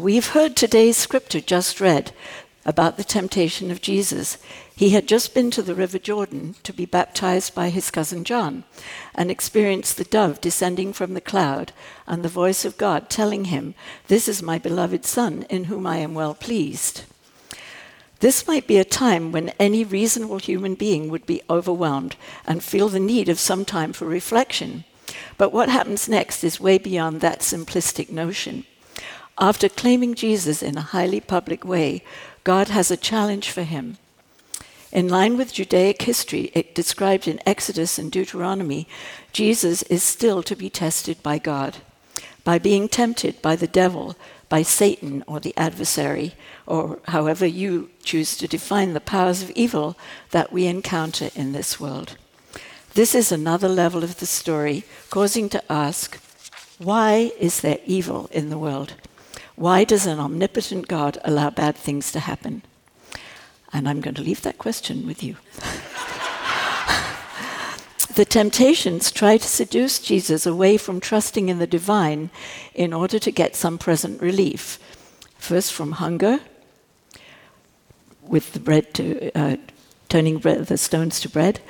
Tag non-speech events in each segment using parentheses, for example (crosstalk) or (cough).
we've heard today's scripture just read about the temptation of Jesus. He had just been to the River Jordan to be baptized by his cousin John and experienced the dove descending from the cloud and the voice of God telling him, This is my beloved Son, in whom I am well pleased. This might be a time when any reasonable human being would be overwhelmed and feel the need of some time for reflection. But what happens next is way beyond that simplistic notion. After claiming Jesus in a highly public way, God has a challenge for him. In line with Judaic history it described in Exodus and Deuteronomy, Jesus is still to be tested by God, by being tempted by the devil, by Satan or the adversary, or however you choose to define the powers of evil that we encounter in this world. This is another level of the story, causing to ask why is there evil in the world? Why does an omnipotent God allow bad things to happen? And I'm going to leave that question with you. (laughs) the temptations try to seduce Jesus away from trusting in the divine in order to get some present relief. First, from hunger, with the bread to uh, turning bread, the stones to bread,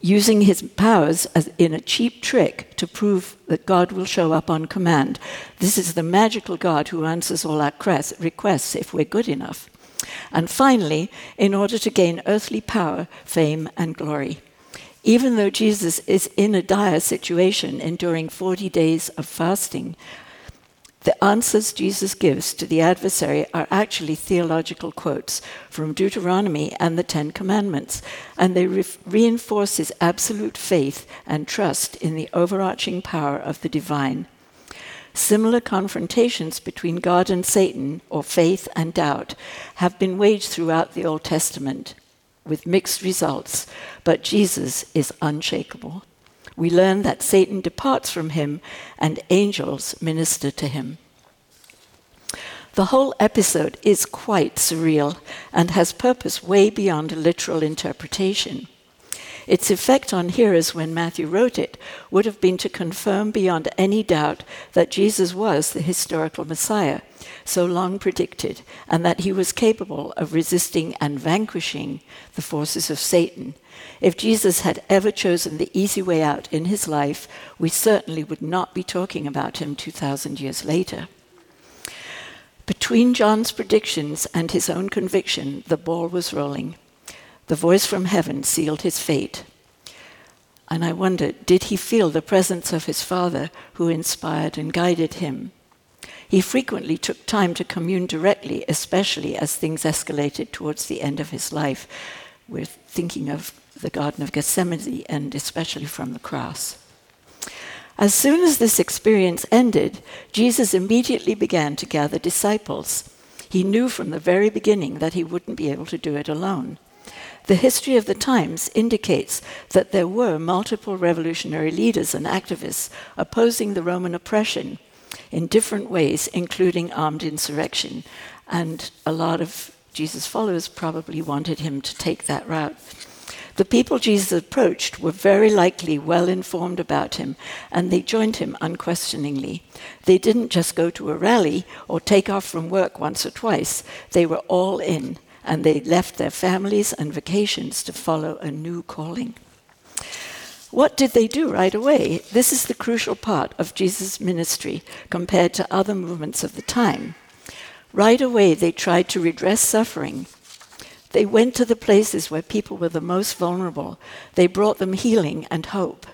using his powers as in a cheap trick to prove that God will show up on command. This is the magical God who answers all our requests if we're good enough. And finally, in order to gain earthly power, fame, and glory. Even though Jesus is in a dire situation, enduring 40 days of fasting, the answers Jesus gives to the adversary are actually theological quotes from Deuteronomy and the Ten Commandments, and they re- reinforce his absolute faith and trust in the overarching power of the divine. Similar confrontations between God and Satan, or faith and doubt, have been waged throughout the Old Testament with mixed results, but Jesus is unshakable we learn that Satan departs from him and angels minister to him. The whole episode is quite surreal and has purpose way beyond a literal interpretation. Its effect on hearers when Matthew wrote it would have been to confirm beyond any doubt that Jesus was the historical Messiah, so long predicted, and that he was capable of resisting and vanquishing the forces of Satan if Jesus had ever chosen the easy way out in his life, we certainly would not be talking about him 2,000 years later. Between John's predictions and his own conviction, the ball was rolling. The voice from heaven sealed his fate. And I wonder, did he feel the presence of his Father who inspired and guided him? He frequently took time to commune directly, especially as things escalated towards the end of his life. We're thinking of the Garden of Gethsemane and especially from the cross. As soon as this experience ended, Jesus immediately began to gather disciples. He knew from the very beginning that he wouldn't be able to do it alone. The history of the times indicates that there were multiple revolutionary leaders and activists opposing the Roman oppression in different ways, including armed insurrection. And a lot of Jesus' followers probably wanted him to take that route. The people Jesus approached were very likely well informed about him, and they joined him unquestioningly. They didn't just go to a rally or take off from work once or twice, they were all in, and they left their families and vacations to follow a new calling. What did they do right away? This is the crucial part of Jesus' ministry compared to other movements of the time. Right away, they tried to redress suffering they went to the places where people were the most vulnerable. They brought them healing and hope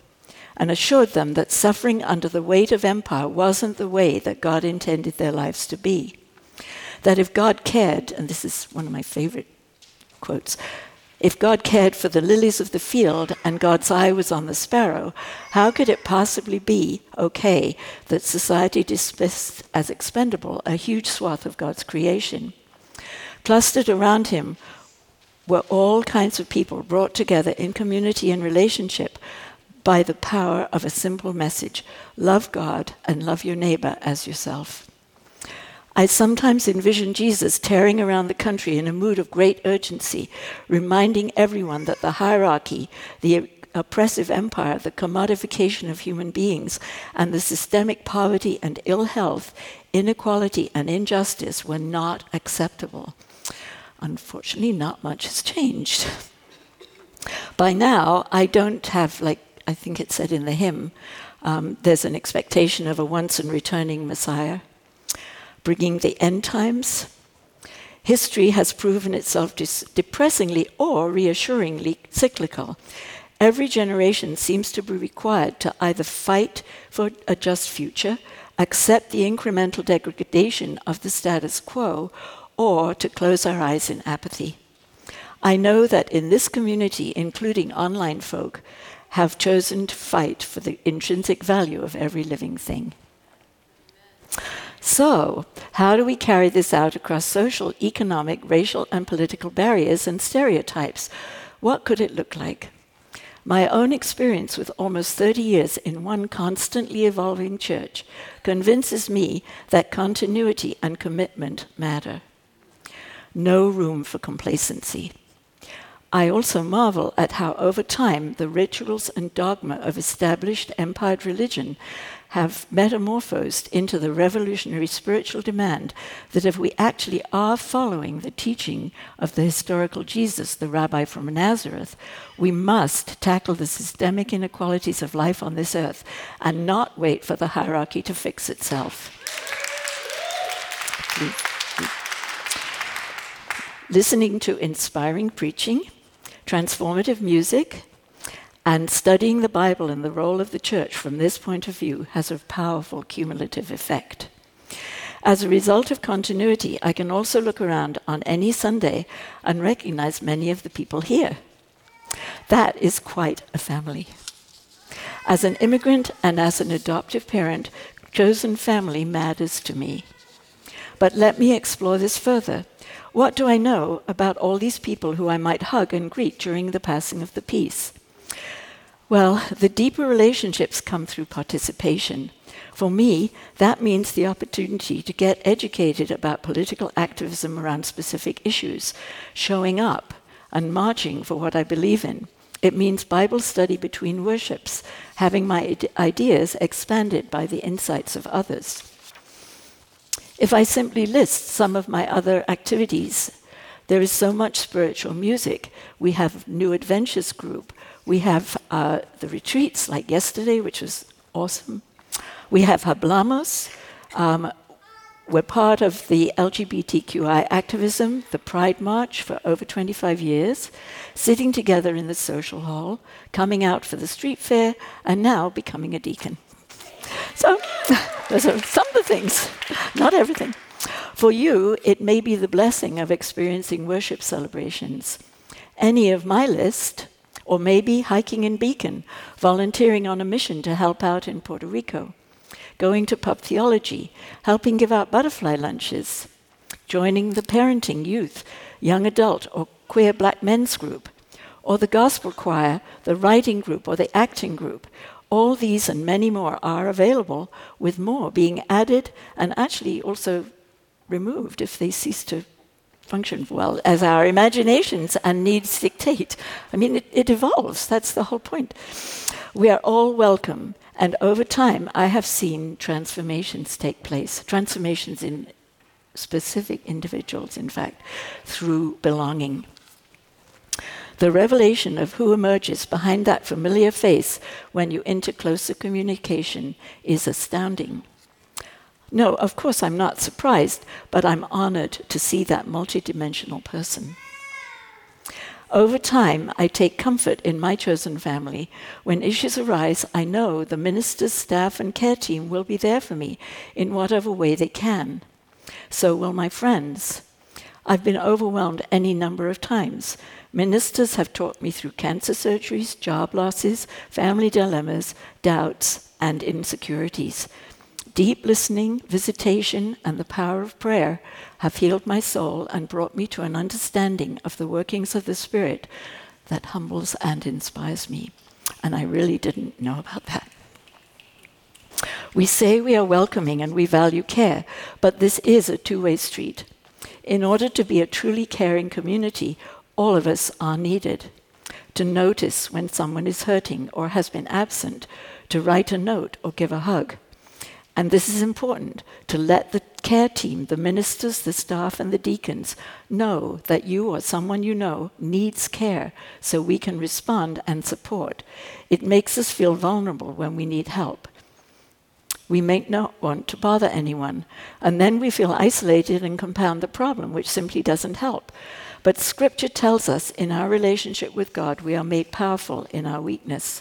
and assured them that suffering under the weight of empire wasn't the way that God intended their lives to be. That if God cared, and this is one of my favorite quotes, if God cared for the lilies of the field and God's eye was on the sparrow, how could it possibly be okay that society dismissed as expendable a huge swath of God's creation? Clustered around him were all kinds of people brought together in community and relationship by the power of a simple message love God and love your neighbor as yourself. I sometimes envision Jesus tearing around the country in a mood of great urgency, reminding everyone that the hierarchy, the oppressive empire, the commodification of human beings, and the systemic poverty and ill health, inequality and injustice were not acceptable. Unfortunately, not much has changed. (laughs) By now, I don't have, like I think it said in the hymn, um, there's an expectation of a once and returning Messiah bringing the end times. History has proven itself depressingly or reassuringly cyclical. Every generation seems to be required to either fight for a just future, accept the incremental degradation of the status quo, or to close our eyes in apathy. I know that in this community, including online folk, have chosen to fight for the intrinsic value of every living thing. So, how do we carry this out across social, economic, racial, and political barriers and stereotypes? What could it look like? My own experience with almost 30 years in one constantly evolving church convinces me that continuity and commitment matter. No room for complacency. I also marvel at how, over time, the rituals and dogma of established empired religion have metamorphosed into the revolutionary spiritual demand that if we actually are following the teaching of the historical Jesus, the rabbi from Nazareth, we must tackle the systemic inequalities of life on this earth and not wait for the hierarchy to fix itself. Listening to inspiring preaching transformative music, and studying the Bible and the role of the church from this point of view has a powerful cumulative effect. As a result of continuity, I can also look around on any Sunday and recognize many of the people here. That is quite a family. As an immigrant and as an adoptive parent, chosen family matters to me. But let me explore this further. What do I know about all these people who I might hug and greet during the passing of the peace? Well, the deeper relationships come through participation. For me, that means the opportunity to get educated about political activism around specific issues, showing up and marching for what I believe in. It means Bible study between worships, having my ideas expanded by the insights of others. If I simply list some of my other activities, there is so much spiritual music. We have New Adventures Group. We have uh, the retreats like yesterday, which was awesome. We have Hablamos. Um, we're part of the LGBTQI activism, the Pride March for over 25 years, sitting together in the social hall, coming out for the street fair, and now becoming a deacon. So, (laughs) those are some of the things, not everything. For you, it may be the blessing of experiencing worship celebrations. Any of my list, or maybe hiking in Beacon, volunteering on a mission to help out in Puerto Rico, going to pub theology, helping give out butterfly lunches, joining the parenting, youth, young adult, or queer black men's group, or the gospel choir, the writing group, or the acting group, all these and many more are available, with more being added and actually also removed if they cease to function well as our imaginations and needs dictate. I mean, it, it evolves, that's the whole point. We are all welcome, and over time, I have seen transformations take place, transformations in specific individuals, in fact, through belonging. The revelation of who emerges behind that familiar face when you enter closer communication is astounding. No, of course, I'm not surprised, but I'm honored to see that multidimensional person. Over time, I take comfort in my chosen family. When issues arise, I know the minister's staff and care team will be there for me in whatever way they can. So will my friends. I've been overwhelmed any number of times, Ministers have taught me through cancer surgeries, job losses, family dilemmas, doubts, and insecurities. Deep listening, visitation, and the power of prayer have healed my soul and brought me to an understanding of the workings of the Spirit that humbles and inspires me. And I really didn't know about that. We say we are welcoming and we value care, but this is a two way street. In order to be a truly caring community, all of us are needed. to notice when someone is hurting or has been absent, to write a note or give a hug. And this is important to let the care team, the ministers, the staff, and the deacons know that you or someone you know needs care so we can respond and support. It makes us feel vulnerable when we need help. We may not want to bother anyone, and then we feel isolated and compound the problem, which simply doesn't help. But Scripture tells us in our relationship with God, we are made powerful in our weakness.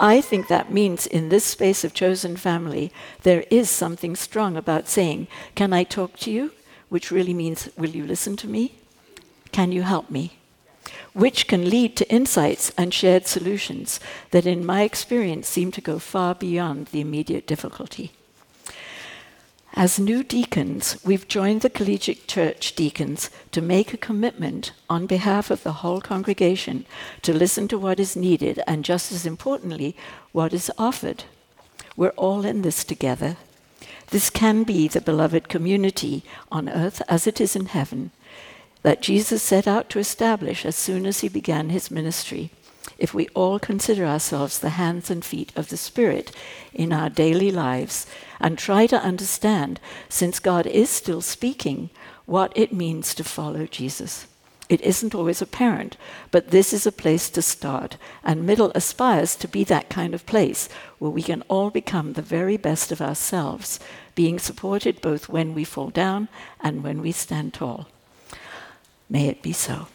I think that means in this space of chosen family, there is something strong about saying, Can I talk to you? Which really means, Will you listen to me? Can you help me? Which can lead to insights and shared solutions that, in my experience, seem to go far beyond the immediate difficulty. As new deacons, we've joined the collegiate church deacons to make a commitment on behalf of the whole congregation to listen to what is needed and, just as importantly, what is offered. We're all in this together. This can be the beloved community on earth as it is in heaven that Jesus set out to establish as soon as he began his ministry if we all consider ourselves the hands and feet of the Spirit in our daily lives and try to understand, since God is still speaking, what it means to follow Jesus. It isn't always apparent, but this is a place to start, and Middle aspires to be that kind of place where we can all become the very best of ourselves, being supported both when we fall down and when we stand tall. May it be so.